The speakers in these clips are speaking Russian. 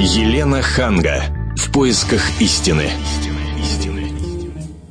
Елена Ханга. В поисках истины.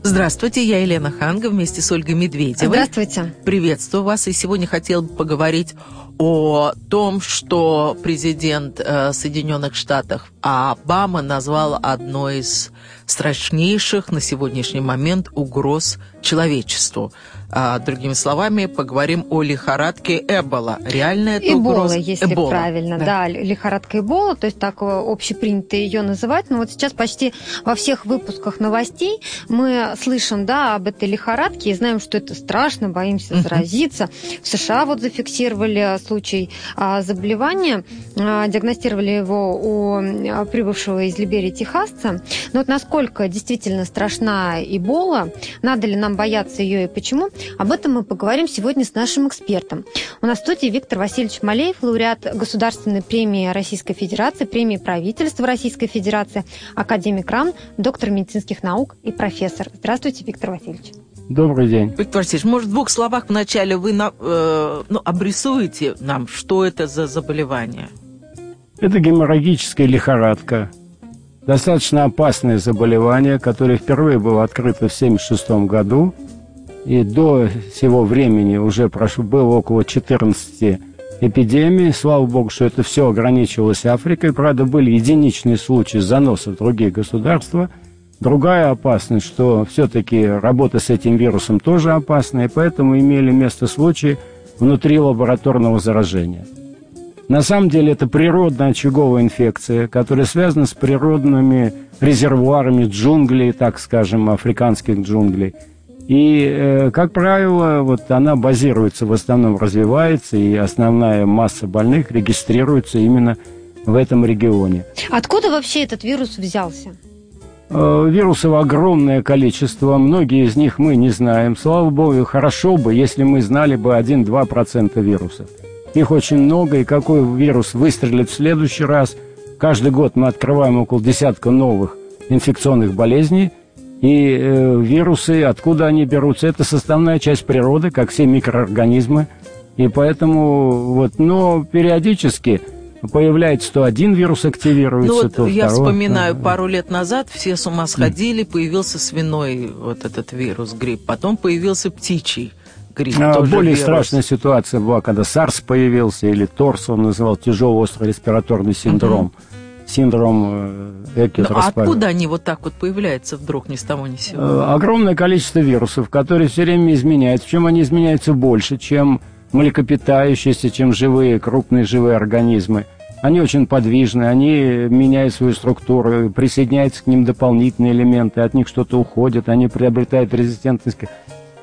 Здравствуйте, я Елена Ханга вместе с Ольгой Медведевой. Здравствуйте. Приветствую вас. И сегодня хотел бы поговорить о том, что президент э, Соединенных Штатов Обама назвал одной из страшнейших на сегодняшний момент угроз человечеству. А, другими словами, поговорим о лихорадке Эбола. Реальная это Эбола, угроза? если Эбола. правильно, да. да, лихорадка Эбола, то есть так э, общепринято ее называть. Но вот сейчас почти во всех выпусках новостей мы слышим, да, об этой лихорадке и знаем, что это страшно, боимся заразиться. В США вот зафиксировали случай а, заболевания, а, диагностировали его у а, прибывшего из Либерии техасца. Но вот насколько действительно страшна Эбола, надо ли нам бояться ее и почему, об этом мы поговорим сегодня с нашим экспертом. У нас в студии Виктор Васильевич Малеев, лауреат Государственной премии Российской Федерации, премии правительства Российской Федерации, академик РАН, доктор медицинских наук и профессор. Здравствуйте, Виктор Васильевич. Добрый день. Виктор Васильевич, может, в двух словах вначале вы на, э, ну, обрисуете нам, что это за заболевание? Это геморрагическая лихорадка. Достаточно опасное заболевание, которое впервые было открыто в 1976 году. И до сего времени уже прошло, было около 14 эпидемий. Слава богу, что это все ограничивалось Африкой. Правда, были единичные случаи заноса в другие государства. Другая опасность, что все-таки работа с этим вирусом тоже опасна, и поэтому имели место случаи внутри лабораторного заражения. На самом деле это природная очаговая инфекция, которая связана с природными резервуарами джунглей, так скажем, африканских джунглей – и, э, как правило, вот она базируется, в основном развивается, и основная масса больных регистрируется именно в этом регионе. Откуда вообще этот вирус взялся? Э, вирусов огромное количество, многие из них мы не знаем. Слава богу, хорошо бы, если мы знали бы 1-2% вирусов. Их очень много, и какой вирус выстрелит в следующий раз. Каждый год мы открываем около десятка новых инфекционных болезней – и э, вирусы, откуда они берутся, это составная часть природы, как все микроорганизмы. И поэтому вот, но периодически появляется, то один вирус активируется, ну, вот то я второй. вспоминаю, пару лет назад все с ума сходили, появился свиной вот этот вирус, грипп, потом появился птичий грипп. А, более вирус. страшная ситуация была, когда SARS появился, или ТОРС, он называл тяжелый острый респираторный синдром. Uh-huh синдром Экет ну, а откуда они вот так вот появляются вдруг ни с того ни с сего? Э, огромное количество вирусов, которые все время изменяются. Чем они изменяются больше, чем млекопитающиеся, чем живые, крупные живые организмы. Они очень подвижны, они меняют свою структуру, присоединяются к ним дополнительные элементы, от них что-то уходит, они приобретают резистентность,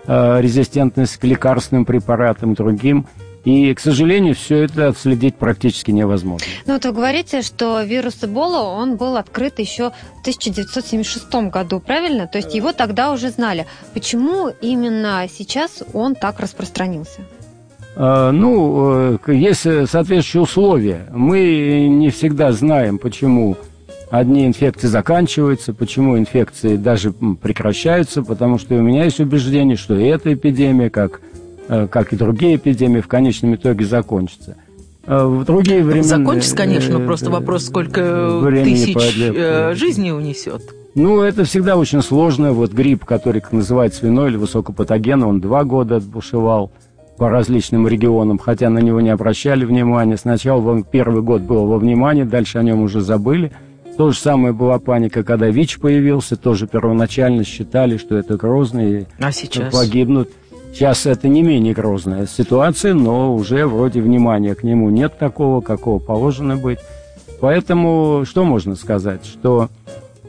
э, резистентность к лекарственным препаратам, другим. И, к сожалению, все это отследить практически невозможно. Ну, вот вы говорите, что вирус Эбола, он был открыт еще в 1976 году, правильно? То есть его тогда уже знали. Почему именно сейчас он так распространился? А, ну, э, есть соответствующие условия. Мы не всегда знаем, почему одни инфекции заканчиваются, почему инфекции даже прекращаются, потому что у меня есть убеждение, что и эта эпидемия, как Э, как и другие эпидемии, в конечном итоге закончится. Э, в другие времена... Закончится, конечно, но просто вопрос, сколько тысяч подлев... жизней унесет. Ну, это всегда очень сложно. Вот грипп, который, как называют свиной или высокопатогенный, он два года бушевал по различным регионам, хотя на него не обращали внимания. Сначала первый год был во внимании, дальше о нем уже забыли. То же самое была паника, когда ВИЧ появился, тоже первоначально считали, что это грозный, а сейчас? погибнут. Сейчас это не менее грозная ситуация, но уже вроде внимания к нему нет такого, какого положено быть. Поэтому что можно сказать? Что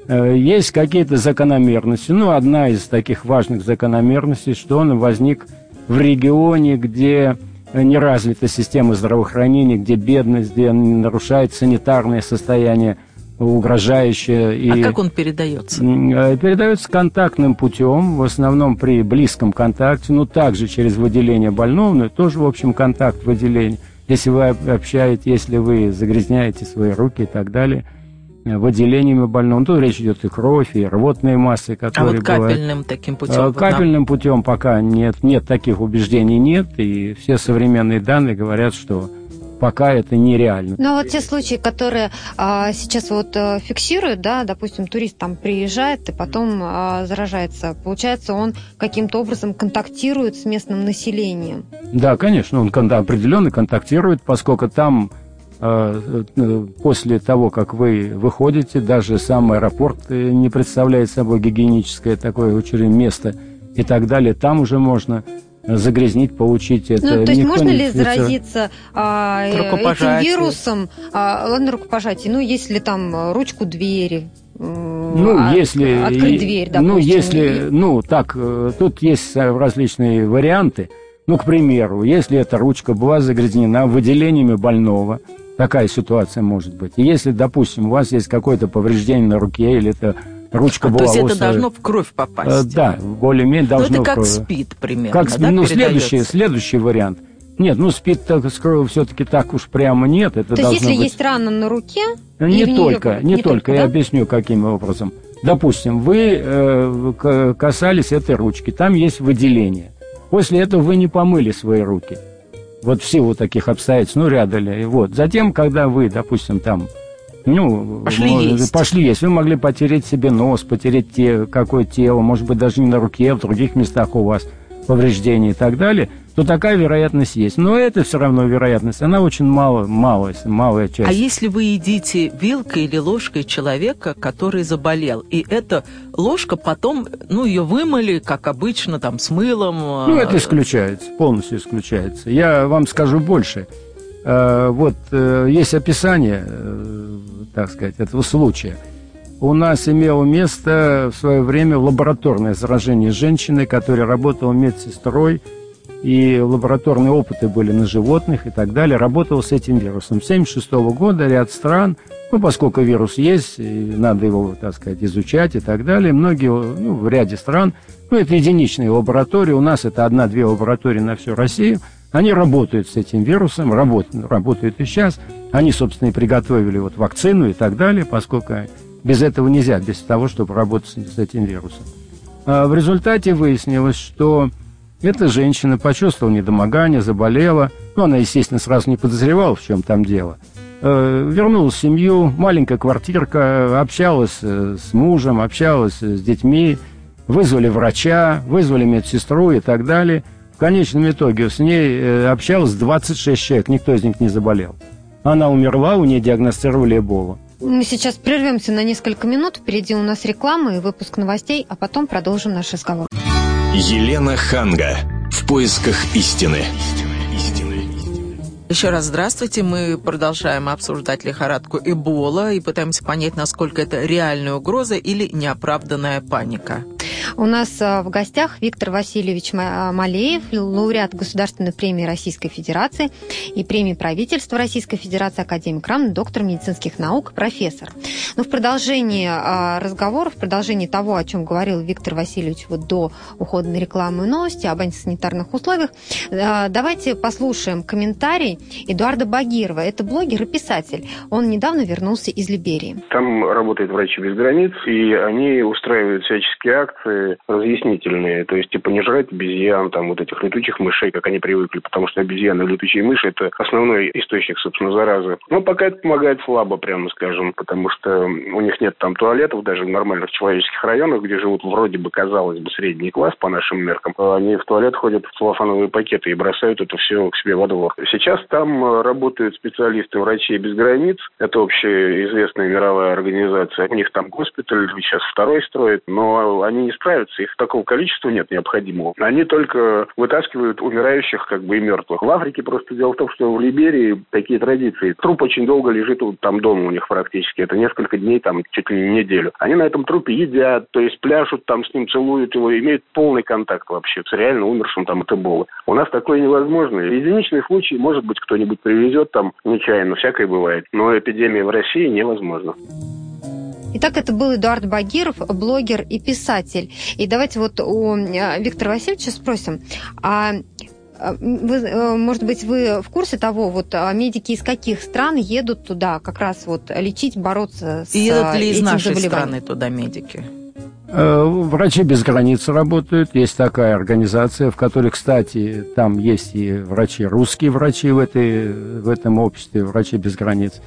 э, есть какие-то закономерности. Ну, одна из таких важных закономерностей, что он возник в регионе, где не развита система здравоохранения, где бедность, где нарушает санитарное состояние угрожающее. И, а как он передается? Э, передается контактным путем, в основном при близком контакте, но также через выделение больного, но тоже, в общем, контакт выделения. Если вы общаетесь, если вы загрязняете свои руки и так далее, э, выделениями больного. Ну, тут речь идет и кровь, и рвотные массы, которые А вот капельным бывают. таким путем? Э, капельным путем пока нет, нет таких убеждений нет, и все современные данные говорят, что пока это нереально. Ну, а вот те случаи, которые а, сейчас вот а, фиксируют, да, допустим, турист там приезжает и потом а, заражается, получается, он каким-то образом контактирует с местным населением? Да, конечно, он определенно контактирует, поскольку там а, э, после того, как вы выходите, даже сам аэропорт э, не представляет собой гигиеническое такое очень место и так далее, там уже можно загрязнить, получить это. Ну, то есть можно ли заразиться а, этим вирусом? А, ладно, рукопожатие. Ну, если там ручку двери, ну, а, если открыть дверь, допустим. Ну, если, ну, так, э, тут есть различные варианты. Ну, к примеру, если эта ручка была загрязнена выделениями больного, такая ситуация может быть. И если, допустим, у вас есть какое-то повреждение на руке или это ручка а, была То есть это должно в кровь попасть? Э, да, более-менее должно... Ну, это как спид примерно, как, да, Ну, следующий, следующий вариант. Нет, ну спид так скрою все-таки так уж прямо нет. Это То есть, если быть... есть рана на руке? Не только, не, не только. Да? Я объясню, каким образом. Допустим, вы э, касались этой ручки, там есть выделение. После этого вы не помыли свои руки. Вот в силу таких обстоятельств, ну, ряда ли. Вот. Затем, когда вы, допустим, там ну, пошли может, есть. Пошли есть. Вы могли потереть себе нос, потереть те, какое тело, может быть, даже не на руке, а в других местах у вас повреждения и так далее, то такая вероятность есть. Но это все равно вероятность, она очень мало, малая, малая часть. А если вы едите вилкой или ложкой человека, который заболел, и эта ложка потом, ну, ее вымыли, как обычно, там, с мылом... Ну, это исключается, полностью исключается. Я вам скажу больше. Э, вот э, есть описание, э, так сказать, этого случая. У нас имело место в свое время лабораторное заражение женщины, которая работала медсестрой, и лабораторные опыты были на животных и так далее, работала с этим вирусом. С 1976 года ряд стран, ну, поскольку вирус есть, и надо его, так сказать, изучать и так далее, многие, ну, в ряде стран, ну, это единичные лаборатории, у нас это одна-две лаборатории на всю Россию – они работают с этим вирусом, работают, работают и сейчас. Они, собственно, и приготовили вот вакцину и так далее, поскольку без этого нельзя, без того, чтобы работать с этим вирусом. А в результате выяснилось, что эта женщина почувствовала недомогание, заболела. Ну, она, естественно, сразу не подозревала, в чем там дело. Э, вернулась в семью, маленькая квартирка, общалась э, с мужем, общалась с детьми, вызвали врача, вызвали медсестру и так далее – конечном итоге с ней э, общалось 26 человек, никто из них не заболел. Она умерла, у нее диагностировали Эболу. Мы сейчас прервемся на несколько минут, впереди у нас реклама и выпуск новостей, а потом продолжим наш разговор. Елена Ханга. В поисках истины. Еще раз здравствуйте. Мы продолжаем обсуждать лихорадку Эбола и пытаемся понять, насколько это реальная угроза или неоправданная паника. У нас э, в гостях Виктор Васильевич Малеев, лауреат Государственной премии Российской Федерации и премии правительства Российской Федерации, академик РАН, доктор медицинских наук, профессор. Но в продолжении э, разговора, в продолжении того, о чем говорил Виктор Васильевич вот до ухода на рекламу и новости об антисанитарных условиях, э, давайте послушаем комментарий Эдуарда Багирова. Это блогер и писатель. Он недавно вернулся из Либерии. Там работает «Врачи без границ», и они устраивают всяческие акции разъяснительные. То есть, типа, не жрать обезьян, там, вот этих летучих мышей, как они привыкли, потому что обезьяны и летучие мыши – это основной источник, собственно, заразы. Но пока это помогает слабо, прямо скажем, потому что у них нет там туалетов даже в нормальных человеческих районах, где живут вроде бы, казалось бы, средний класс по нашим меркам. Они в туалет ходят в целлофановые пакеты и бросают это все к себе во двор. Сейчас там э, работают специалисты врачей без границ. Это общая известная мировая организация. У них там госпиталь сейчас второй строит, но они не справятся, их такого количества нет необходимого. Они только вытаскивают умирающих как бы и мертвых. В Африке просто дело в том, что в Либерии такие традиции. Труп очень долго лежит там дома у них практически. Это несколько дней, там чуть ли не неделю. Они на этом трупе едят, то есть пляшут там с ним, целуют его, имеют полный контакт вообще с реально умершим там от эболы. У нас такое невозможно. Единичный случай, может быть, кто-нибудь привезет там нечаянно, всякое бывает. Но эпидемия в России невозможна. Итак, это был Эдуард Багиров, блогер и писатель. И давайте вот у э, Виктора Васильевича спросим, а э, вы, э, может быть, вы в курсе того, вот а медики из каких стран едут туда как раз вот лечить, бороться с И едут ли из нашей страны туда медики? Э, врачи без границ работают. Есть такая организация, в которой, кстати, там есть и врачи, русские врачи в, этой, в этом обществе, врачи без границ.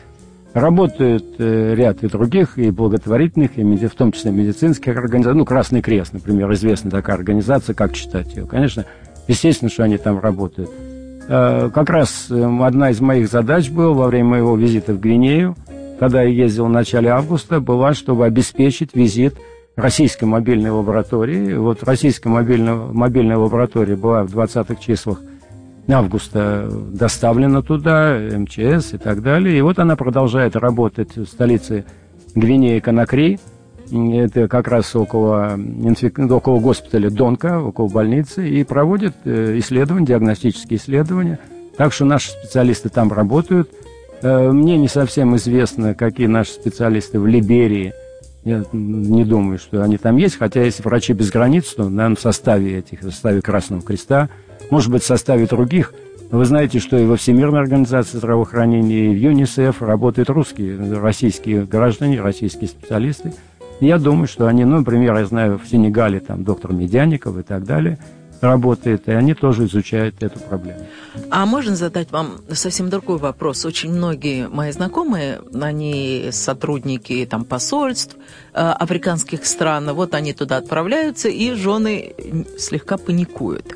Работают э, ряд и других, и благотворительных, и в том числе медицинских организаций. Ну, Красный Крест, например, известная такая организация, как читать ее. Конечно, естественно, что они там работают. Э, как раз одна из моих задач была во время моего визита в Гвинею, когда я ездил в начале августа, была, чтобы обеспечить визит – российской мобильной лаборатории. Вот российская мобильная, мобильная лаборатория была в 20-х числах августа доставлена туда, МЧС и так далее. И вот она продолжает работать в столице Гвинеи Конакри. Это как раз около, около госпиталя Донка, около больницы, и проводит э, исследования, диагностические исследования. Так что наши специалисты там работают. Э, мне не совсем известно, какие наши специалисты в Либерии – я не думаю, что они там есть, хотя если врачи без границ, то, наверное, в составе этих, в составе Красного Креста, может быть, в составе других. Вы знаете, что и во Всемирной организации здравоохранения, и в ЮНИСЕФ работают русские, российские граждане, российские специалисты. я думаю, что они, ну, например, я знаю, в Сенегале там доктор Медяников и так далее – работает, и они тоже изучают эту проблему. А можно задать вам совсем другой вопрос? Очень многие мои знакомые, они сотрудники там, посольств э, африканских стран, вот они туда отправляются, и жены слегка паникуют.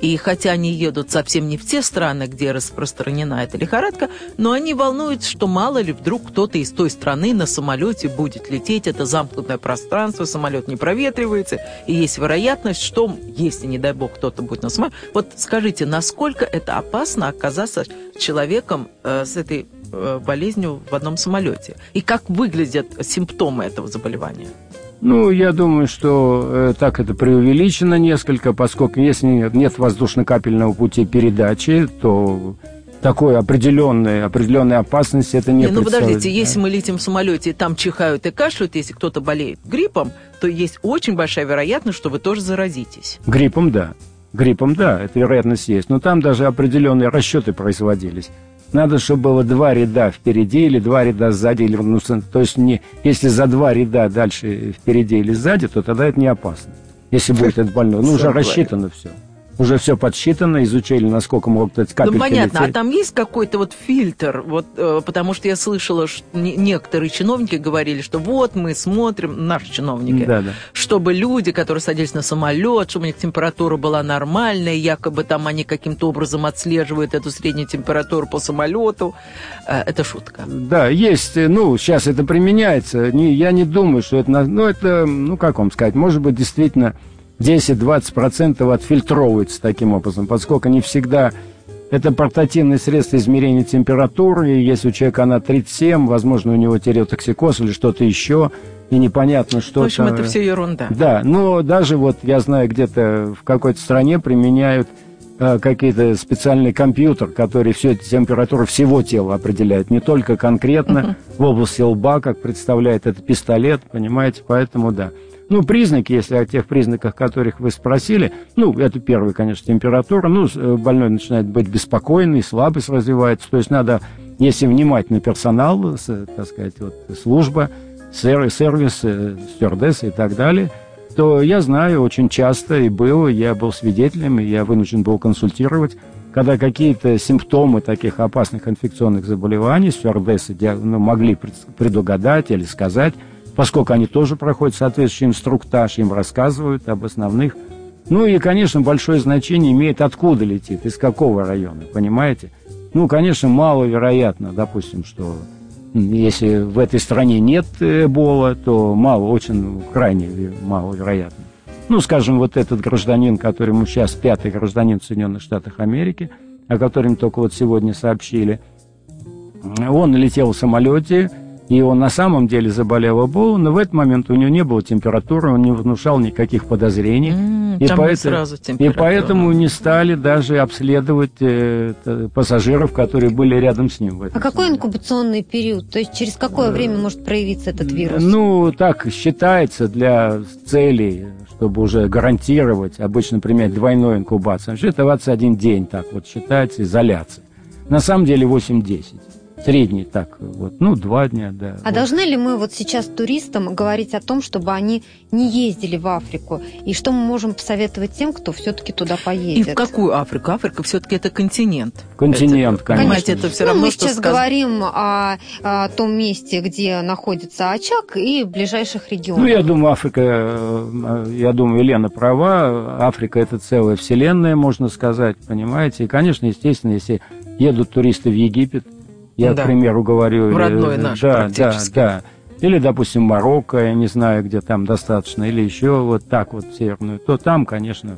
И хотя они едут совсем не в те страны, где распространена эта лихорадка, но они волнуются, что мало ли вдруг кто-то из той страны на самолете будет лететь. Это замкнутое пространство, самолет не проветривается, и есть вероятность, что, если, не дай бог, кто-то будет на самолете... Вот скажите, насколько это опасно оказаться человеком э, с этой э, болезнью в одном самолете? И как выглядят симптомы этого заболевания? Ну, я думаю, что э, так это преувеличено несколько, поскольку если нет, нет воздушно-капельного пути передачи, то такой определенной, определенной опасности это не, не Ну, подождите, да? если мы летим в самолете, и там чихают и кашляют, если кто-то болеет гриппом, то есть очень большая вероятность, что вы тоже заразитесь. Гриппом, да. Гриппом, да, эта вероятность есть. Но там даже определенные расчеты производились надо, чтобы было два ряда впереди или два ряда сзади. Или, ну, то есть не, если за два ряда дальше впереди или сзади, то тогда это не опасно. Если будет этот больной. Ну, уже рассчитано все уже все подсчитано, изучили, насколько могут эти капельки Ну, понятно, лететь. а там есть какой-то вот фильтр? Вот, э, потому что я слышала, что некоторые чиновники говорили, что вот мы смотрим, наши чиновники, да, да. чтобы люди, которые садились на самолет, чтобы у них температура была нормальная, якобы там они каким-то образом отслеживают эту среднюю температуру по самолету. Э, это шутка. Да, есть, э, ну, сейчас это применяется. Не, я не думаю, что это, ну, это, ну, как вам сказать, может быть, действительно 10-20% отфильтровывается таким образом, поскольку не всегда это портативное средство измерения температуры, и если у человека она 37, возможно, у него тиреотоксикоз или что-то еще, и непонятно, что В общем, это все ерунда. Да, но даже вот я знаю, где-то в какой-то стране применяют э, какие-то специальный компьютер, который всю эту температуру всего тела определяет, не только конкретно uh-huh. в области лба, как представляет этот пистолет, понимаете, поэтому да. Ну, признаки, если о тех признаках, которых вы спросили, ну, это первый, конечно, температура, ну, э, больной начинает быть беспокойный, слабость развивается, то есть надо, если внимательный персонал, так сказать, вот, служба, сервис, э, стюардессы и так далее, то я знаю очень часто и был, я был свидетелем, и я вынужден был консультировать, когда какие-то симптомы таких опасных инфекционных заболеваний стюардессы ну, могли предугадать или сказать, поскольку они тоже проходят соответствующий инструктаж, им рассказывают об основных. Ну и, конечно, большое значение имеет, откуда летит, из какого района, понимаете? Ну, конечно, маловероятно, допустим, что если в этой стране нет Эбола, то мало, очень крайне маловероятно. Ну, скажем, вот этот гражданин, который мы сейчас, пятый гражданин в Соединенных Штатах Америки, о котором только вот сегодня сообщили, он летел в самолете, и он на самом деле заболел Эболой, но в этот момент у него не было температуры, он не внушал никаких подозрений. Mm, и, поэтому, и поэтому не стали даже обследовать э, пассажиров, которые были рядом с ним. а какой самолете. инкубационный период? То есть через какое время может проявиться этот вирус? Ну, так считается для целей, чтобы уже гарантировать, обычно применять двойную инкубацию. Вообще это 21 день, так вот считается, изоляция. На самом деле 8-10. Средний так, вот, ну, два дня, да. А вот. должны ли мы вот сейчас туристам говорить о том, чтобы они не ездили в Африку? И что мы можем посоветовать тем, кто все-таки туда поедет? И в какую Африку? Африка все-таки это континент. Континент, это, конечно. Понимаете, это все ну, равно, мы сейчас сказ... говорим о, о том месте, где находится очаг и ближайших регионах. Ну, я думаю, Африка, э, я думаю, Елена права. Африка – это целая вселенная, можно сказать, понимаете? И, конечно, естественно, если едут туристы в Египет, я, да. к примеру, говорю... В родной наш да, практически. Да, да. Или, допустим, Марокко, я не знаю, где там достаточно, или еще вот так вот северную, то там, конечно...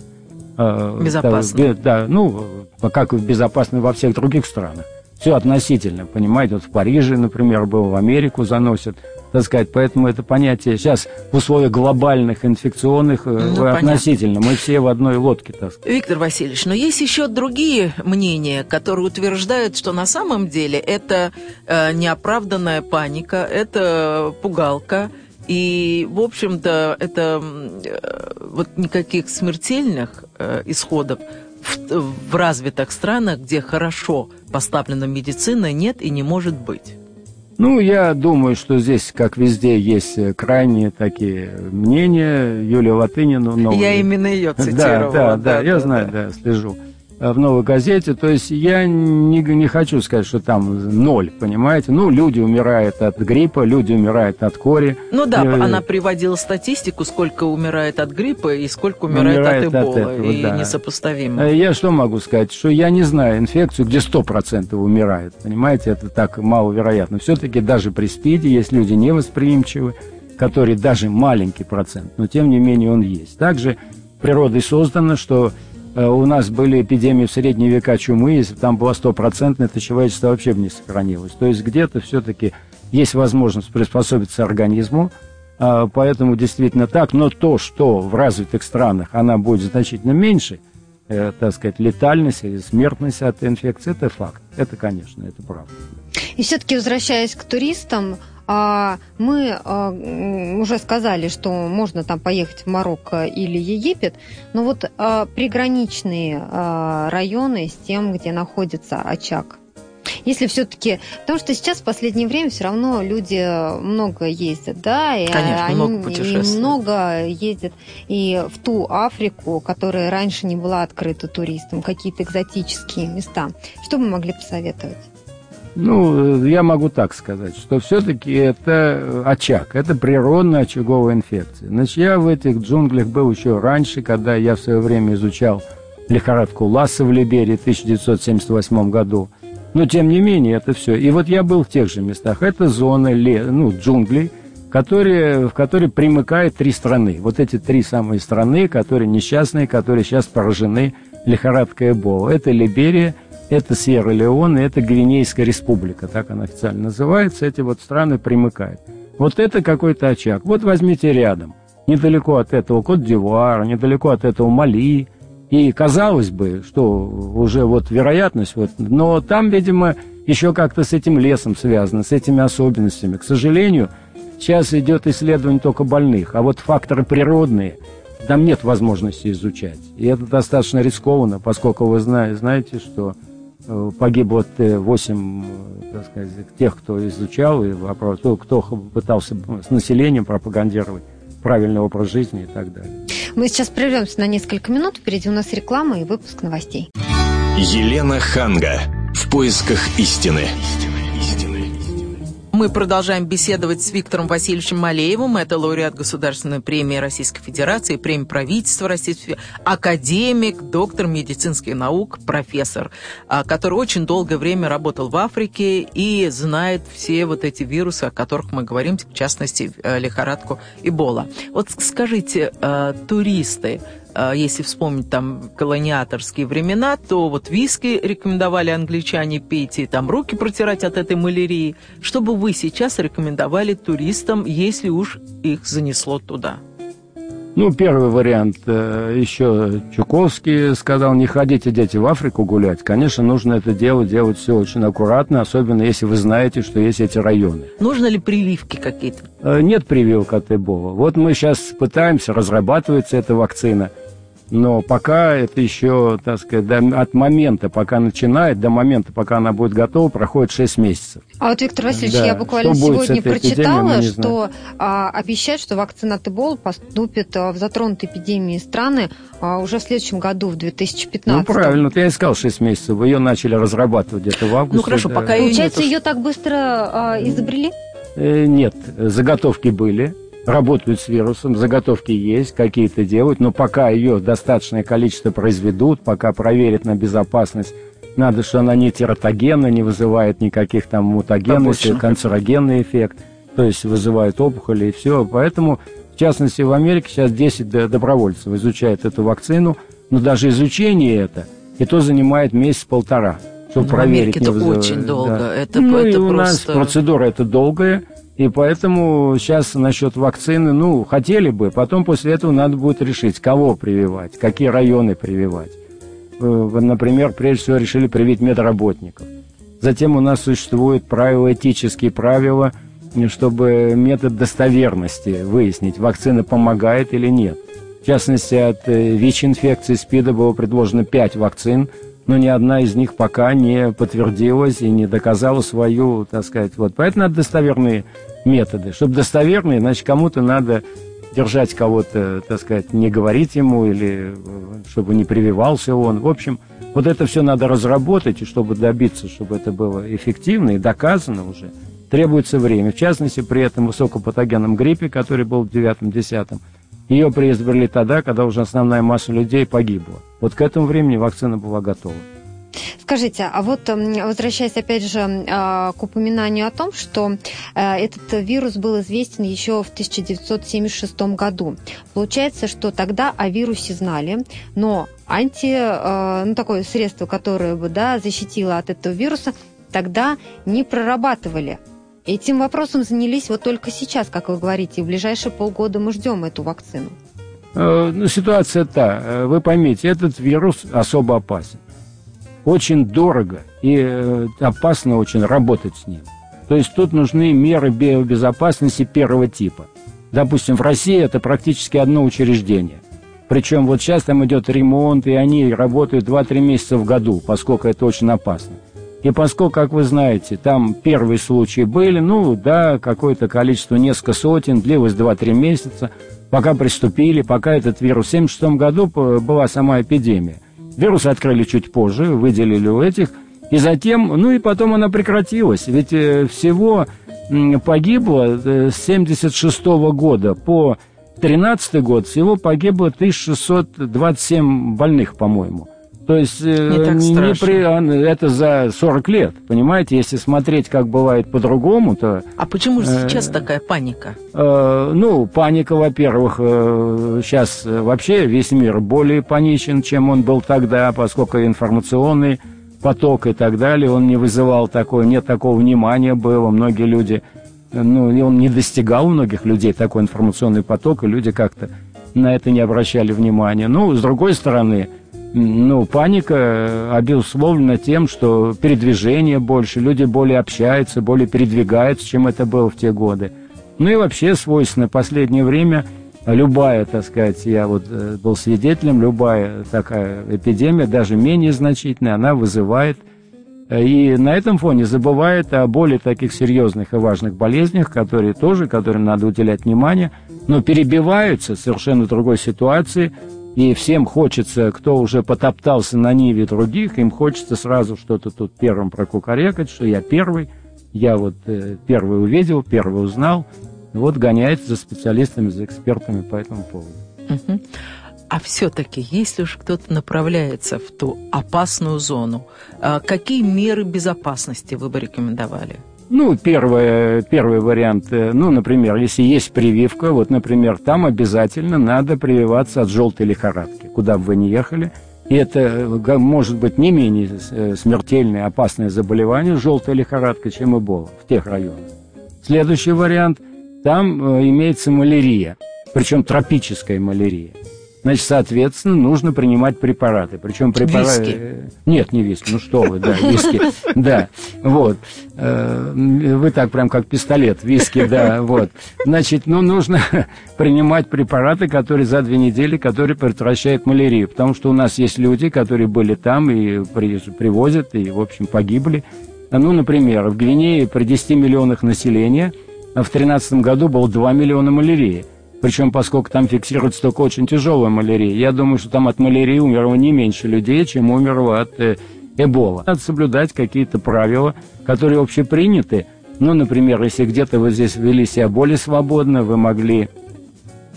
Э, безопасно. Да, да, ну, как безопасно во всех других странах. Все относительно, понимаете, вот в Париже, например, был, в Америку заносят, так сказать. Поэтому это понятие сейчас в условиях глобальных инфекционных э, ну, относительно. Понятно. Мы все в одной лодке, так сказать. Виктор Васильевич, но есть еще другие мнения, которые утверждают, что на самом деле это э, неоправданная паника, это пугалка. И, в общем-то, это э, вот никаких смертельных э, исходов в, в развитых странах, где хорошо поставлена медицина, нет и не может быть. Ну, я думаю, что здесь, как везде, есть крайние такие мнения. Юлия Латынина... Новая... Я именно ее цитировала. Да, да, да, да я да, знаю, да, да слежу. Э, в новой газете. То есть я не, не хочу сказать, что там ноль, понимаете? Ну, люди умирают от гриппа, люди умирают от кори. Ну да, и, э, она приводила статистику, сколько умирает от гриппа и сколько умирает, умирает от эбола. От этого, и да. несопоставимо. Э, я что могу сказать? Что я не знаю инфекцию, где 100% умирает. Понимаете, это так маловероятно. Все-таки даже при СПИДе есть люди невосприимчивы, которые даже маленький процент, но тем не менее он есть. Также природой создано, что у нас были эпидемии в средние века чумы, если бы там было стопроцентное, то человечество вообще бы не сохранилось. То есть где-то все-таки есть возможность приспособиться организму, а, поэтому действительно так. Но то, что в развитых странах она будет значительно меньше, э, так сказать, летальность или смертность от инфекции, это факт. Это, конечно, это правда. И все-таки, возвращаясь к туристам, мы а, уже сказали, что можно там поехать в Марокко или Египет, но вот а, приграничные а, районы с тем, где находится очаг. Если все-таки, потому что сейчас в последнее время все равно люди много ездят, да, и Конечно, они много путешествуют. Много ездят и в ту Африку, которая раньше не была открыта туристам, какие-то экзотические места. Что бы могли посоветовать? Ну, я могу так сказать, что все-таки это очаг, это природная очаговая инфекция. Значит, я в этих джунглях был еще раньше, когда я в свое время изучал лихорадку Ласса в Либерии в 1978 году. Но, тем не менее, это все. И вот я был в тех же местах. Это зона ну, джунглей, которые, в которые примыкают три страны. Вот эти три самые страны, которые несчастные, которые сейчас поражены лихорадкой Эбола. Это Либерия, это Сьерра-Леон, это Гвинейская республика, так она официально называется, эти вот страны примыкают. Вот это какой-то очаг. Вот возьмите рядом, недалеко от этого Кот-Дивуар, недалеко от этого Мали, и казалось бы, что уже вот вероятность, вот, но там, видимо, еще как-то с этим лесом связано, с этими особенностями. К сожалению, сейчас идет исследование только больных, а вот факторы природные там нет возможности изучать. И это достаточно рискованно, поскольку вы знаете, что погибло 8 э, так сказать, тех, кто изучал и вопрос, кто пытался с населением пропагандировать правильный образ жизни и так далее. Мы сейчас прервемся на несколько минут. Впереди у нас реклама и выпуск новостей. Елена Ханга. В поисках истины. Мы продолжаем беседовать с Виктором Васильевичем Малеевым. Это лауреат Государственной премии Российской Федерации, премии правительства Российской Федерации, академик, доктор медицинских наук, профессор, а, который очень долгое время работал в Африке и знает все вот эти вирусы, о которых мы говорим, в частности, э, лихорадку Эбола. Вот скажите, э, туристы, если вспомнить там колониаторские времена, то вот виски рекомендовали англичане пить и там руки протирать от этой малярии. Что бы вы сейчас рекомендовали туристам, если уж их занесло туда? Ну, первый вариант, э, еще Чуковский сказал, не ходите, дети, в Африку гулять. Конечно, нужно это дело делать все очень аккуратно, особенно если вы знаете, что есть эти районы. Нужно ли прививки какие-то? Э, нет прививок от Эбола. Вот мы сейчас пытаемся, разрабатывается эта вакцина – Но пока это еще, так сказать, до, от момента, пока начинает, до момента, пока она будет готова, проходит 6 месяцев. А вот, Виктор Васильевич, да. я буквально что сегодня прочитала, что а, обещают, что вакцина Тебол поступит а, в затронутые эпидемии страны а, уже в следующем году, в 2015. Ну, правильно, вот я искал 6 месяцев, ее начали разрабатывать где-то в августе. Ну, хорошо, да. пока ее Получается, ее так быстро а, изобрели? Э, нет, заготовки были работают с вирусом, заготовки есть, какие-то делают, но пока ее достаточное количество произведут, пока проверят на безопасность, надо, что она не тератогенна, не вызывает никаких там мутагенности, канцерогенный эффект, то есть вызывает опухоли и все. Поэтому, в частности, в Америке сейчас 10 добровольцев изучают эту вакцину, но даже изучение это, и то занимает месяц-полтора чтобы ну, проверить. В Америке это очень долго. Да. Это, ну, это и просто... у нас процедура это долгая. И поэтому сейчас насчет вакцины, ну, хотели бы, потом после этого надо будет решить, кого прививать, какие районы прививать. Э, например, прежде всего решили привить медработников. Затем у нас существуют правила, этические правила, чтобы метод достоверности выяснить, вакцина помогает или нет. В частности, от э, ВИЧ-инфекции СПИДа было предложено 5 вакцин – но ни одна из них пока не подтвердилась и не доказала свою, так сказать, вот. Поэтому надо достоверные методы. Чтобы достоверные, значит, кому-то надо держать кого-то, так сказать, не говорить ему или чтобы не прививался он. В общем, вот это все надо разработать, и чтобы добиться, чтобы это было эффективно и доказано уже, требуется время. В частности, при этом высокопатогенном гриппе, который был в 9-10, ее приизобрели тогда, когда уже основная масса людей погибла. Вот к этому времени вакцина была готова. Скажите, а вот эм, возвращаясь опять же а, к упоминанию о том, что э, этот вирус был известен еще в 1976 году. Получается, что тогда о вирусе знали, но анти, э, ну, такое средство, которое бы да, защитило от этого вируса, тогда не прорабатывали. Этим вопросом занялись вот только сейчас, как вы говорите, и в ближайшие полгода мы ждем эту вакцину. Э, ну, ситуация та, вы поймите, этот вирус особо опасен. Очень дорого и э, опасно очень работать с ним. То есть тут нужны меры биобезопасности первого типа. Допустим, в России это практически одно учреждение. Причем вот сейчас там идет ремонт, и они работают 2-3 месяца в году, поскольку это очень опасно. И поскольку, как вы знаете, там первые случаи были, ну да, какое-то количество, несколько сотен, длилось 2-3 месяца, пока приступили, пока этот вирус. В 1976 году была сама эпидемия. Вирус открыли чуть позже, выделили у этих, и затем, ну и потом она прекратилась. Ведь э, всего погибло э, с 1976 года по 2013 год, всего погибло 1627 больных, по-моему. То есть э, не, так не, не при, это за 40 лет, понимаете? Если смотреть, как бывает по-другому, то... А почему же э, сейчас такая паника? Э, ну, паника, во-первых, э, сейчас вообще весь мир более паничен, чем он был тогда, поскольку информационный поток и так далее, он не вызывал такое, нет такого внимания было, многие люди, ну, он не достигал многих людей такой информационный поток, и люди как-то на это не обращали внимания. Ну, с другой стороны, ну, паника э, обусловлена тем, что передвижение больше, люди более общаются, более передвигаются, чем это было в те годы. Ну и вообще свойственно последнее время любая, так сказать, я вот э, был свидетелем, любая такая эпидемия, даже менее значительная, она вызывает э, и на этом фоне забывает о более таких серьезных и важных болезнях, которые тоже, которым надо уделять внимание, но перебиваются совершенно другой ситуации – и всем хочется, кто уже потоптался на ниве других, им хочется сразу что-то тут первым прокукарекать, что я первый, я вот э, первый увидел, первый узнал. Вот гоняется за специалистами, за экспертами по этому поводу. А все-таки, если уж кто-то направляется в ту опасную зону, а какие меры безопасности вы бы рекомендовали? Ну, первое, первый вариант, э, ну, например, если есть прививка, вот, например, там обязательно надо прививаться от желтой лихорадки, куда бы вы ни ехали. И это э, может быть не менее э, смертельное, опасное заболевание, желтая лихорадка, чем Эбола в тех районах. Следующий вариант, там имеется малярия, причем тропическая малярия. Значит, соответственно, нужно принимать препараты. Причем препараты... Виски. Нет, не виски. Ну что вы, да, виски. Да, вот. Э, вы так прям как пистолет. Виски, да, вот. Значит, ну, нужно принимать препараты, которые за две недели, которые предотвращают малярию. Потому что у нас есть люди, которые были там и привозят, и, в общем, погибли. Ну, например, в Гвинее при 10 миллионах населения в 2013 году было 2 миллиона малярии. Причем, поскольку там фиксируется только очень тяжелая малярия, я думаю, что там от малярии умерло не меньше людей, чем умерло от э, эбола. Надо соблюдать какие-то правила, которые общеприняты. Ну, например, если где-то вы здесь вели себя более свободно, вы могли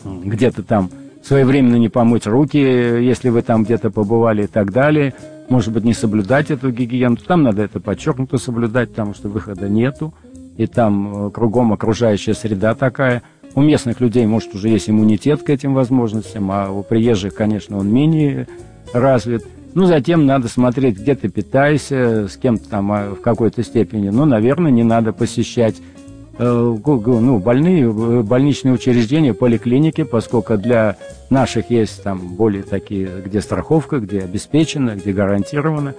где-то там своевременно не помыть руки, если вы там где-то побывали и так далее, может быть, не соблюдать эту гигиену, там надо это подчеркнуто соблюдать, потому что выхода нету, и там э, кругом окружающая среда такая – у местных людей, может, уже есть иммунитет к этим возможностям, а у приезжих, конечно, он менее развит. Ну, затем надо смотреть, где ты питаешься, с кем-то там а, в какой-то степени. Ну, наверное, не надо посещать э, ну, больные, э, больничные учреждения, поликлиники, поскольку для наших есть там более такие, где страховка, где обеспечено, где гарантировано.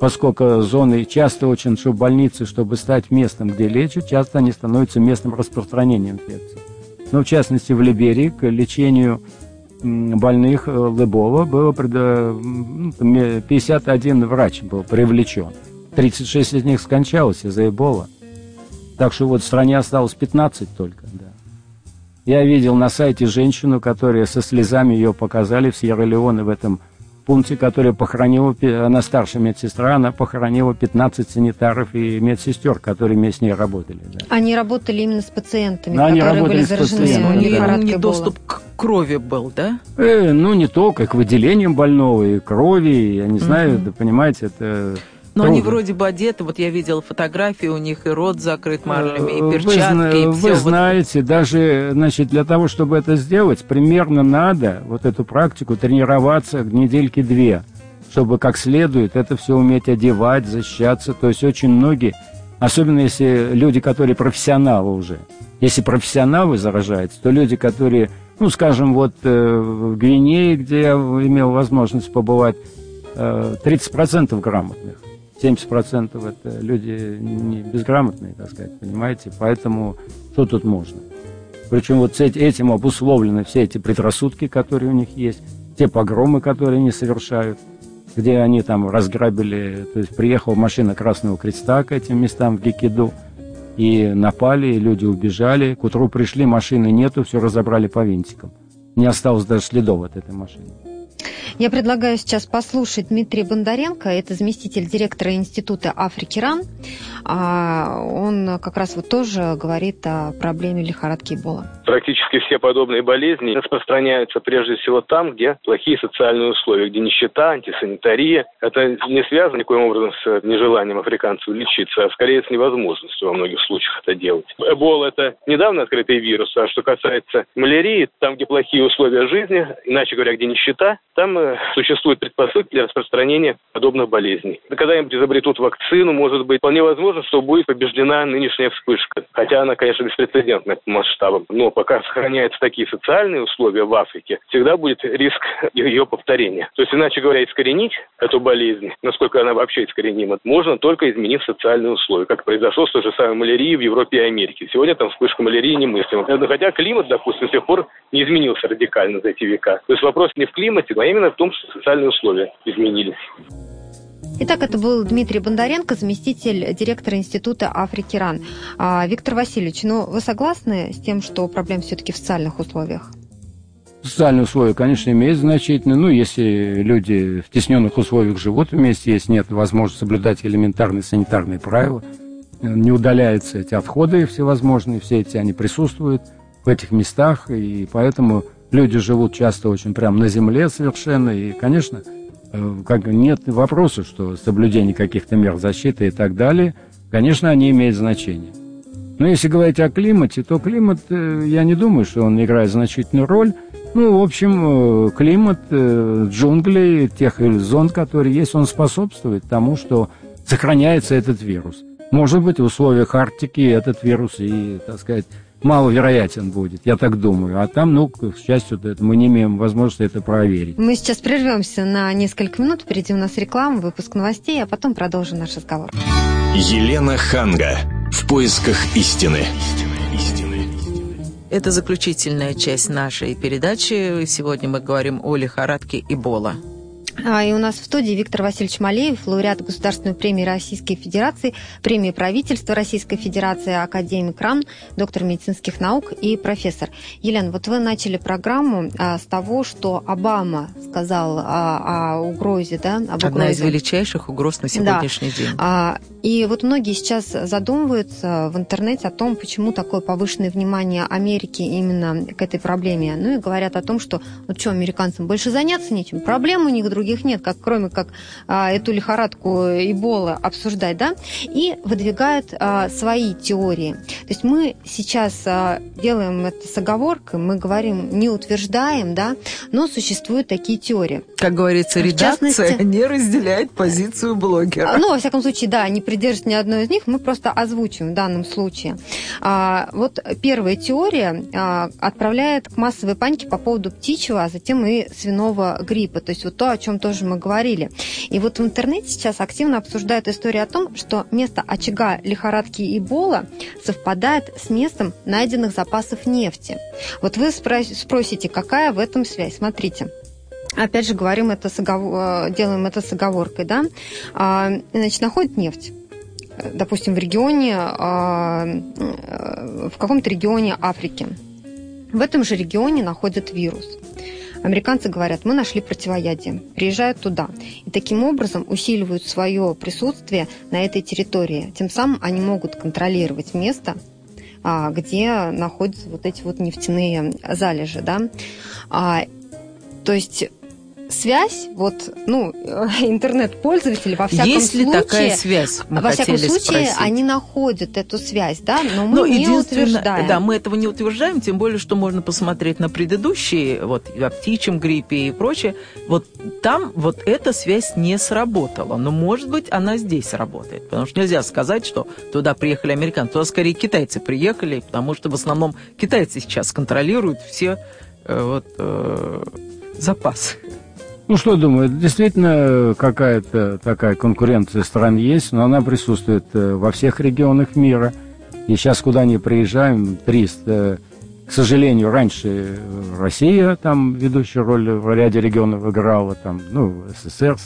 Поскольку зоны часто очень, что больницы, чтобы стать местом, где лечат, часто они становятся местом распространения инфекции ну, в частности, в Либерии к лечению больных э, Лыбова было 51 ну, врач был привлечен. 36 из них скончалось из-за Эбола. Так что вот в стране осталось 15 только, да. Я видел на сайте женщину, которая со слезами ее показали в Сьерра-Леоне в этом пункте, которая похоронила, она старшая медсестра, она похоронила 15 санитаров и медсестер, которые вместе с ней работали. Да. Они работали именно с пациентами, Но которые они были заражены лихорадкой не доступ к крови был, да? Э, ну, не только, к выделениям больного, и крови, я не знаю, mm-hmm. да, понимаете, это... Но Трудно. они вроде бы одеты, вот я видел фотографии, у них и рот закрыт марлями, и перчатки, вы, и все. Вы знаете, даже, значит, для того, чтобы это сделать, примерно надо вот эту практику тренироваться недельки две, чтобы как следует это все уметь одевать, защищаться. То есть очень многие, особенно если люди, которые профессионалы уже, если профессионалы заражаются, то люди, которые, ну, скажем, вот э, в Гвинее, где я имел возможность побывать, 30% э, грамотных. 70% это люди не безграмотные, так сказать, понимаете? Поэтому что тут можно? Причем вот этим обусловлены все эти предрассудки, которые у них есть, те погромы, которые они совершают, где они там разграбили, то есть приехала машина Красного Креста к этим местам в Гекиду, и напали, и люди убежали. К утру пришли, машины нету, все разобрали по винтикам. Не осталось даже следов от этой машины. Я предлагаю сейчас послушать Дмитрия Бондаренко, это заместитель директора Института Африки РАН. А, он как раз вот тоже говорит о проблеме лихорадки Эбола. Практически все подобные болезни распространяются прежде всего там, где плохие социальные условия, где нищета, антисанитария. Это не связано никоим образом с нежеланием африканцев лечиться, а скорее с невозможностью во многих случаях это делать. Эбола – это недавно открытый вирус, а что касается малярии, там, где плохие условия жизни, иначе говоря, где нищета, там э, существуют предпосылки для распространения подобных болезней. Когда-нибудь изобретут вакцину, может быть, вполне возможно, что будет побеждена нынешняя вспышка. Хотя она, конечно, беспрецедентная по масштабам. Но пока сохраняются такие социальные условия в Африке, всегда будет риск ее повторения. То есть, иначе говоря, искоренить эту болезнь, насколько она вообще искоренима, можно только изменив социальные условия, как произошло с той же самой малярией в Европе и Америке. Сегодня там вспышка малярии немыслима. Хотя климат, допустим, с тех пор не изменился радикально за эти века. То есть вопрос не в климате, а именно в том, что социальные условия изменились. Итак, это был Дмитрий Бондаренко, заместитель директора Института Африки РАН. А, Виктор Васильевич, ну вы согласны с тем, что проблема все-таки в социальных условиях? Социальные условия, конечно, имеют значительно. Ну, если люди в тесненных условиях живут вместе, если нет возможности соблюдать элементарные санитарные правила, не удаляются эти отходы всевозможные, все эти они присутствуют в этих местах, и поэтому люди живут часто очень прямо на земле совершенно, и, конечно, Э, как нет вопроса, что соблюдение каких-то мер защиты и так далее, конечно, они имеют значение. Но если говорить о климате, то климат, э, я не думаю, что он играет значительную роль. Ну, в общем, э, климат джунглей, тех зон, которые есть, он способствует тому, что сохраняется этот вирус. Может быть, в условиях Арктики этот вирус и, так сказать, маловероятен будет, я так думаю. А там, ну, к счастью, мы не имеем возможности это проверить. Мы сейчас прервемся на несколько минут, впереди у нас реклама, выпуск новостей, а потом продолжим наш разговор. Елена Ханга. В поисках истины. Это заключительная часть нашей передачи. Сегодня мы говорим о лихорадке Эбола. А, и у нас в студии Виктор Васильевич Малеев, лауреат Государственной премии Российской Федерации, премии правительства Российской Федерации, академик РАН, доктор медицинских наук и профессор. Елена, вот вы начали программу а, с того, что Обама сказал о, о угрозе, да? Об угрозе. Одна из величайших угроз на сегодняшний да. день. А, и вот многие сейчас задумываются в интернете о том, почему такое повышенное внимание Америки именно к этой проблеме. Ну и говорят о том, что вот что, американцам больше заняться нечем, проблем у них других других нет, как, кроме как а, эту лихорадку Эбола обсуждать, да, и выдвигают а, свои теории. То есть мы сейчас а, делаем это с оговоркой, мы говорим, не утверждаем, да, но существуют такие теории. Как говорится, редакция частности, не разделяет позицию блогера. Ну, во всяком случае, да, не придерживаясь ни одной из них, мы просто озвучим в данном случае. А, вот первая теория а, отправляет к массовой панике по поводу птичьего, а затем и свиного гриппа. То есть вот то, о чем тоже мы говорили. И вот в интернете сейчас активно обсуждают историю о том, что место очага лихорадки Эбола совпадает с местом найденных запасов нефти. Вот вы спросите, какая в этом связь? Смотрите. Опять же, говорим это с оговор... Э, делаем это с оговоркой, да? А, значит, находят нефть допустим, в регионе, а, э, в каком-то регионе Африки. В этом же регионе находят вирус. Американцы говорят, мы нашли противоядие, приезжают туда. И таким образом усиливают свое присутствие на этой территории. Тем самым они могут контролировать место, а, где находятся вот эти вот нефтяные залежи. Да? А, то есть связь, вот, ну, интернет-пользователи во всяком Есть случае... ли такая связь? Мы во всяком случае, спросить. они находят эту связь, да, но мы но не утверждаем. Да, мы этого не утверждаем, тем более, что можно посмотреть на предыдущие, вот, о птичьем гриппе и прочее. Вот там вот эта связь не сработала, но, может быть, она здесь работает. Потому что нельзя сказать, что туда приехали американцы, туда скорее китайцы приехали, потому что в основном китайцы сейчас контролируют все э, вот, э, запасы. Ну что думаю, действительно какая-то такая конкуренция стран есть, но она присутствует э, во всех регионах мира. И сейчас куда ни приезжаем, 300, к сожалению, раньше Россия там ведущую роль в ряде регионов играла, там, ну, СССР,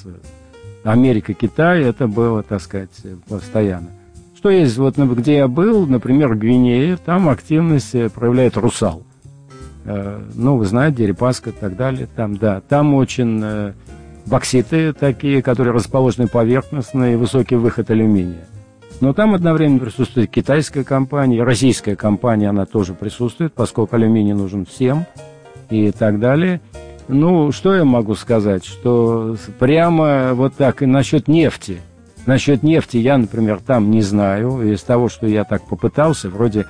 Америка, Китай, это было, так сказать, постоянно. Что есть, вот где я был, например, в Гвинее, там активность проявляет русал. Э, ну, вы знаете, Дерипаска и так далее. Там, да, там очень э, бокситы такие, которые расположены поверхностно и высокий выход алюминия. Но там одновременно присутствует китайская компания, российская компания, она тоже присутствует, поскольку алюминий нужен всем и так далее. Ну, что я могу сказать, что прямо вот так и насчет нефти. Насчет нефти я, например, там не знаю. Из того, что я так попытался, вроде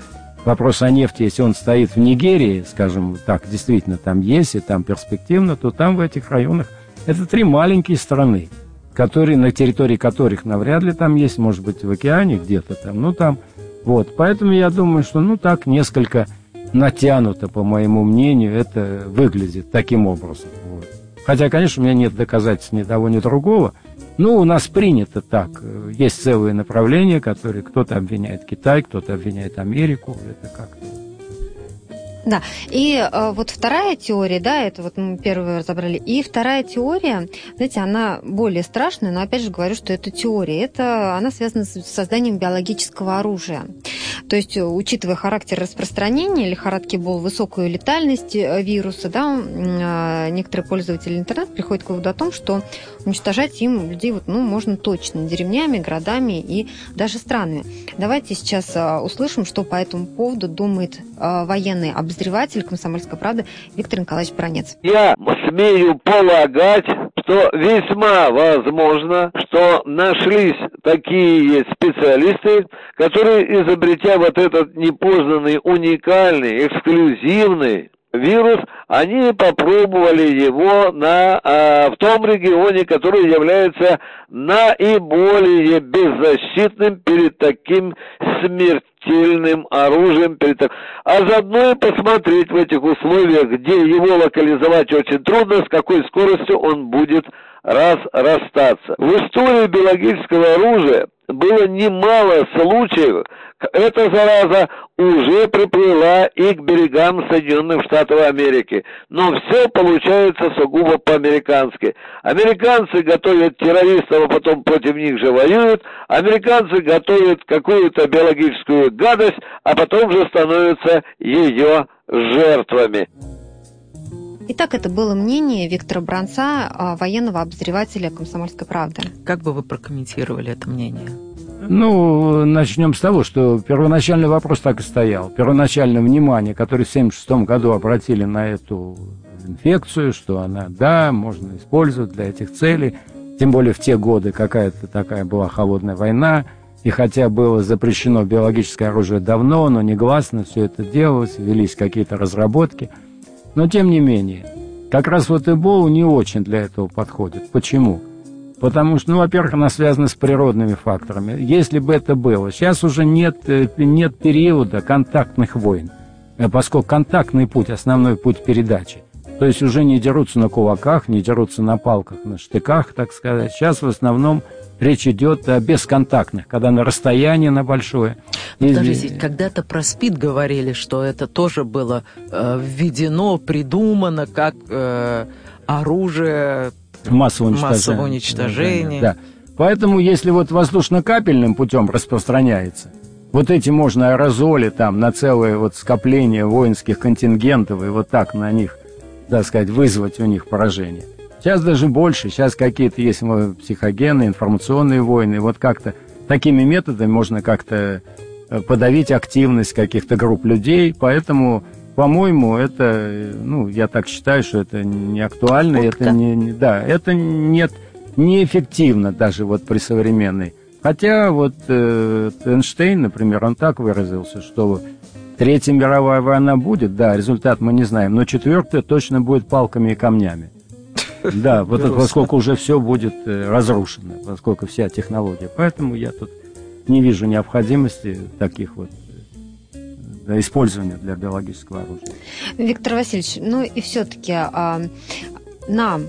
вопрос о нефти, если он стоит в Нигерии, скажем так, действительно там есть, и там перспективно, то там в этих районах это три маленькие страны, которые, на территории которых навряд ли там есть, может быть, в океане где-то там, ну там, вот. Поэтому я думаю, что, ну так, несколько натянуто, по моему мнению, это выглядит таким образом. Вот. Хотя, конечно, у меня нет доказательств ни того, ни другого, ну, у нас принято так. Есть целые направления, которые кто-то обвиняет Китай, кто-то обвиняет Америку. Это как-то да, и э, вот вторая теория, да, это вот мы первую разобрали, и вторая теория, знаете, она более страшная, но опять же говорю, что это теория, это она связана с созданием биологического оружия. То есть, учитывая характер распространения лихорадки бол, высокую летальность э, вируса, да, э, некоторые пользователи интернета приходят к выводу о том, что уничтожать им людей вот, ну, можно точно деревнями, городами и даже странами. Давайте сейчас э, услышим, что по этому поводу думает военный обозреватель «Комсомольской правды» Виктор Николаевич Бронец. Я смею полагать, что весьма возможно, что нашлись такие специалисты, которые, изобретя вот этот непознанный, уникальный, эксклюзивный вирус, они попробовали его на, а, в том регионе, который является наиболее беззащитным перед таким смертельным оружием, перед так... а заодно и посмотреть в этих условиях, где его локализовать очень трудно, с какой скоростью он будет раз расстаться. В истории биологического оружия было немало случаев, эта зараза уже приплыла и к берегам Соединенных Штатов Америки. Но все получается сугубо по-американски. Американцы готовят террористов, а потом против них же воюют. Американцы готовят какую-то биологическую гадость, а потом же становятся ее жертвами. Итак, это было мнение Виктора Бронца, а, военного обозревателя «Комсомольской правды». Как бы вы прокомментировали это мнение? Ну, начнем с того, что первоначальный вопрос так и стоял. Первоначальное внимание, которое в 1976 году обратили на эту инфекцию, что она, да, можно использовать для этих целей, тем более в те годы какая-то такая была холодная война, и хотя было запрещено биологическое оружие давно, но негласно все это делалось, велись какие-то разработки – но тем не менее, как раз вот Эбола не очень для этого подходит. Почему? Потому что, ну, во-первых, она связана с природными факторами. Если бы это было, сейчас уже нет, э, нет периода контактных войн, э, поскольку контактный путь – основной путь передачи. То есть уже не дерутся на кулаках, не дерутся на палках, на штыках, так сказать. Сейчас в основном речь идет о бесконтактных, когда на расстоянии на большое. Подождите, и... когда-то про СПИД говорили, что это тоже было э, введено, придумано как э, оружие массового уничтожения. Массового уничтожения. Да. Поэтому, если вот воздушно-капельным путем распространяется, вот эти можно аэрозоли там на целое вот скопление воинских контингентов и вот так на них, так сказать, вызвать у них поражение. Сейчас даже больше, сейчас какие-то есть психогенные, информационные войны. Вот как-то такими методами можно как-то э, подавить активность каких-то групп людей. Поэтому, по-моему, это, ну, я так считаю, что это не актуально, Утка. это не, не, да, это нет, неэффективно даже вот при современной. Хотя вот э, Эйнштейн, например, он так выразился, что Третья мировая война будет, да, результат мы не знаем, но четвертая точно будет палками и камнями. Да, вот поскольку уже все будет э, разрушено, поскольку вся технология. Поэтому я тут не вижу необходимости таких вот э, использования для биологического оружия. Виктор Васильевич, ну и все-таки а, нам,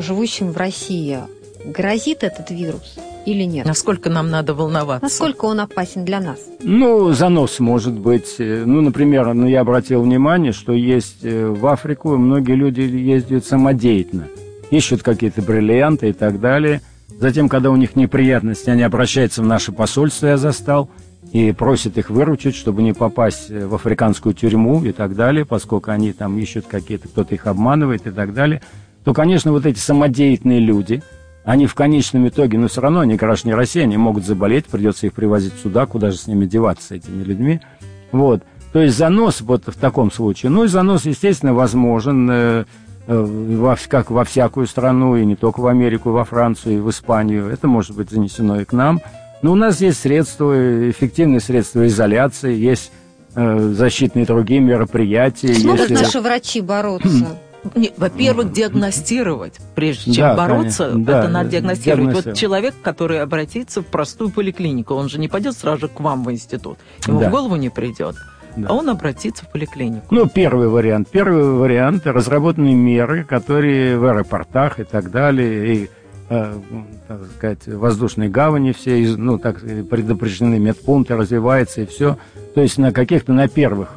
живущим в России, грозит этот вирус? Или нет? Насколько нам надо волноваться? Насколько он опасен для нас? Ну, занос может быть. Ну, например, ну, я обратил внимание, что есть э, в Африку многие люди ездят самодеятельно. Ищут какие-то бриллианты и так далее. Затем, когда у них неприятности, они обращаются в наше посольство, я застал, и просят их выручить, чтобы не попасть в африканскую тюрьму и так далее, поскольку они там ищут какие-то, кто-то их обманывает и так далее, то, конечно, вот эти самодеятельные люди – они в конечном итоге, но все равно они граждане России, они могут заболеть, придется их привозить сюда, куда же с ними деваться, этими людьми. Вот. То есть занос вот в таком случае. Ну и занос, естественно, возможен, э, э, во, как во всякую страну, и не только в Америку, во Францию, и в Испанию. Это может быть занесено и к нам. Но у нас есть средства, эффективные средства изоляции, есть э, защитные другие мероприятия. Смогут если... наши врачи бороться? Во-первых, диагностировать. Прежде чем да, бороться, конечно. это да, надо диагностировать. Вот человек, который обратится в простую поликлинику, он же не пойдет сразу же к вам в институт. Ему да. в голову не придет. Да. А он обратится в поликлинику. Ну, первый вариант. Первый вариант – разработанные меры, которые в аэропортах и так далее, и э, так сказать, воздушные гавани все, ну, так предупреждены медпункты, развивается и все. То есть на каких-то, на первых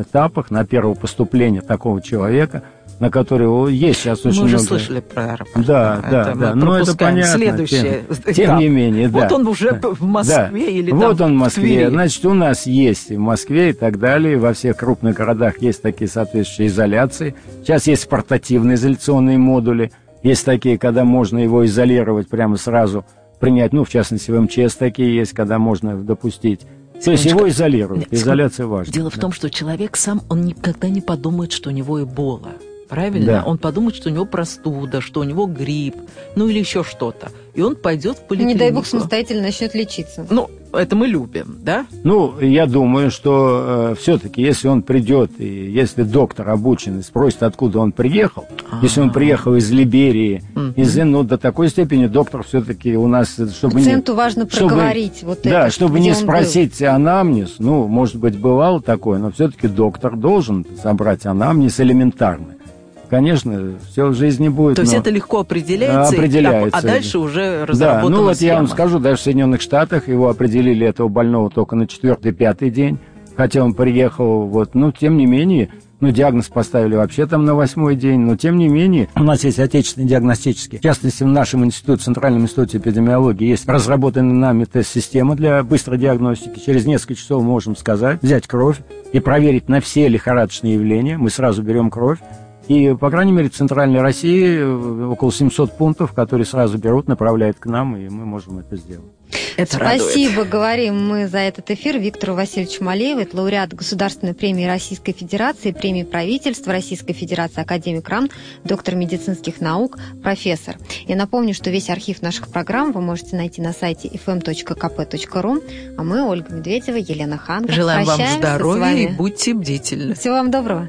этапах, на первого поступления такого человека – на которые есть сейчас очень много... Мы уже слышали про аэропорт. Да, да, это да. Ну, это понятно. Следующее. Тем, тем не менее, да. Вот он уже да. в Москве да. или Вот там он в Москве. Твери. Значит, у нас есть в Москве и так далее. Во всех крупных городах есть такие соответствующие изоляции. Сейчас есть портативные изоляционные модули. Есть такие, когда можно его изолировать прямо сразу, принять. Ну, в частности, в МЧС такие есть, когда можно допустить то есть его изолируют. Изоляция важна. Дело в том, что человек сам, он никогда не подумает, что у него эбола. Правильно? Да. Он подумает, что у него простуда, что у него грипп, ну или еще что-то. И он пойдет в поликлинику. Не дай бог самостоятельно начнет лечиться. Ну, это мы любим, да? Ну, я думаю, что э, все-таки, если он придет, и если доктор обучен и спросит, откуда он приехал, если он приехал из Либерии, Мгм. из, ну, до такой степени доктор все-таки у нас, э, чтобы не... Пациенту важно чтобы- проговорить вот Да, это, чтобы где не он был. спросить анамнез, ну, может быть, бывало такое, но все-таки доктор должен собрать анамнез элементарный. Конечно, все в жизни будет. То есть но- это легко определяется, Определяется. а дальше уже Да, разработана ну вот я вам схема. скажу, даже в Соединенных Штатах его определили этого больного только на четвертый-пятый день, хотя он приехал, вот, ну, тем не менее, ну, диагноз поставили вообще там на восьмой день, но тем не менее, у нас есть отечественные диагностические. В частности, в нашем институте, Центральном институте эпидемиологии, есть разработанная нами тест-система для быстрой диагностики. Через несколько часов можем сказать, взять кровь и проверить на все лихорадочные явления. Мы сразу берем кровь, и, по крайней мере, в Центральной России э, около 700 пунктов, которые сразу берут, направляют к нам, и мы можем это сделать. Это радует. Спасибо, говорим мы за этот эфир Виктору Васильевичу Малееву, это лауреат Государственной премии Российской Федерации, премии правительства Российской Федерации, академик РАН, доктор медицинских наук, профессор. Я напомню, что весь архив наших программ вы можете найти на сайте fm.kp.ru, а мы, Ольга Медведева, Елена Ханга, Желаем вам здоровья и будьте бдительны. Всего вам доброго.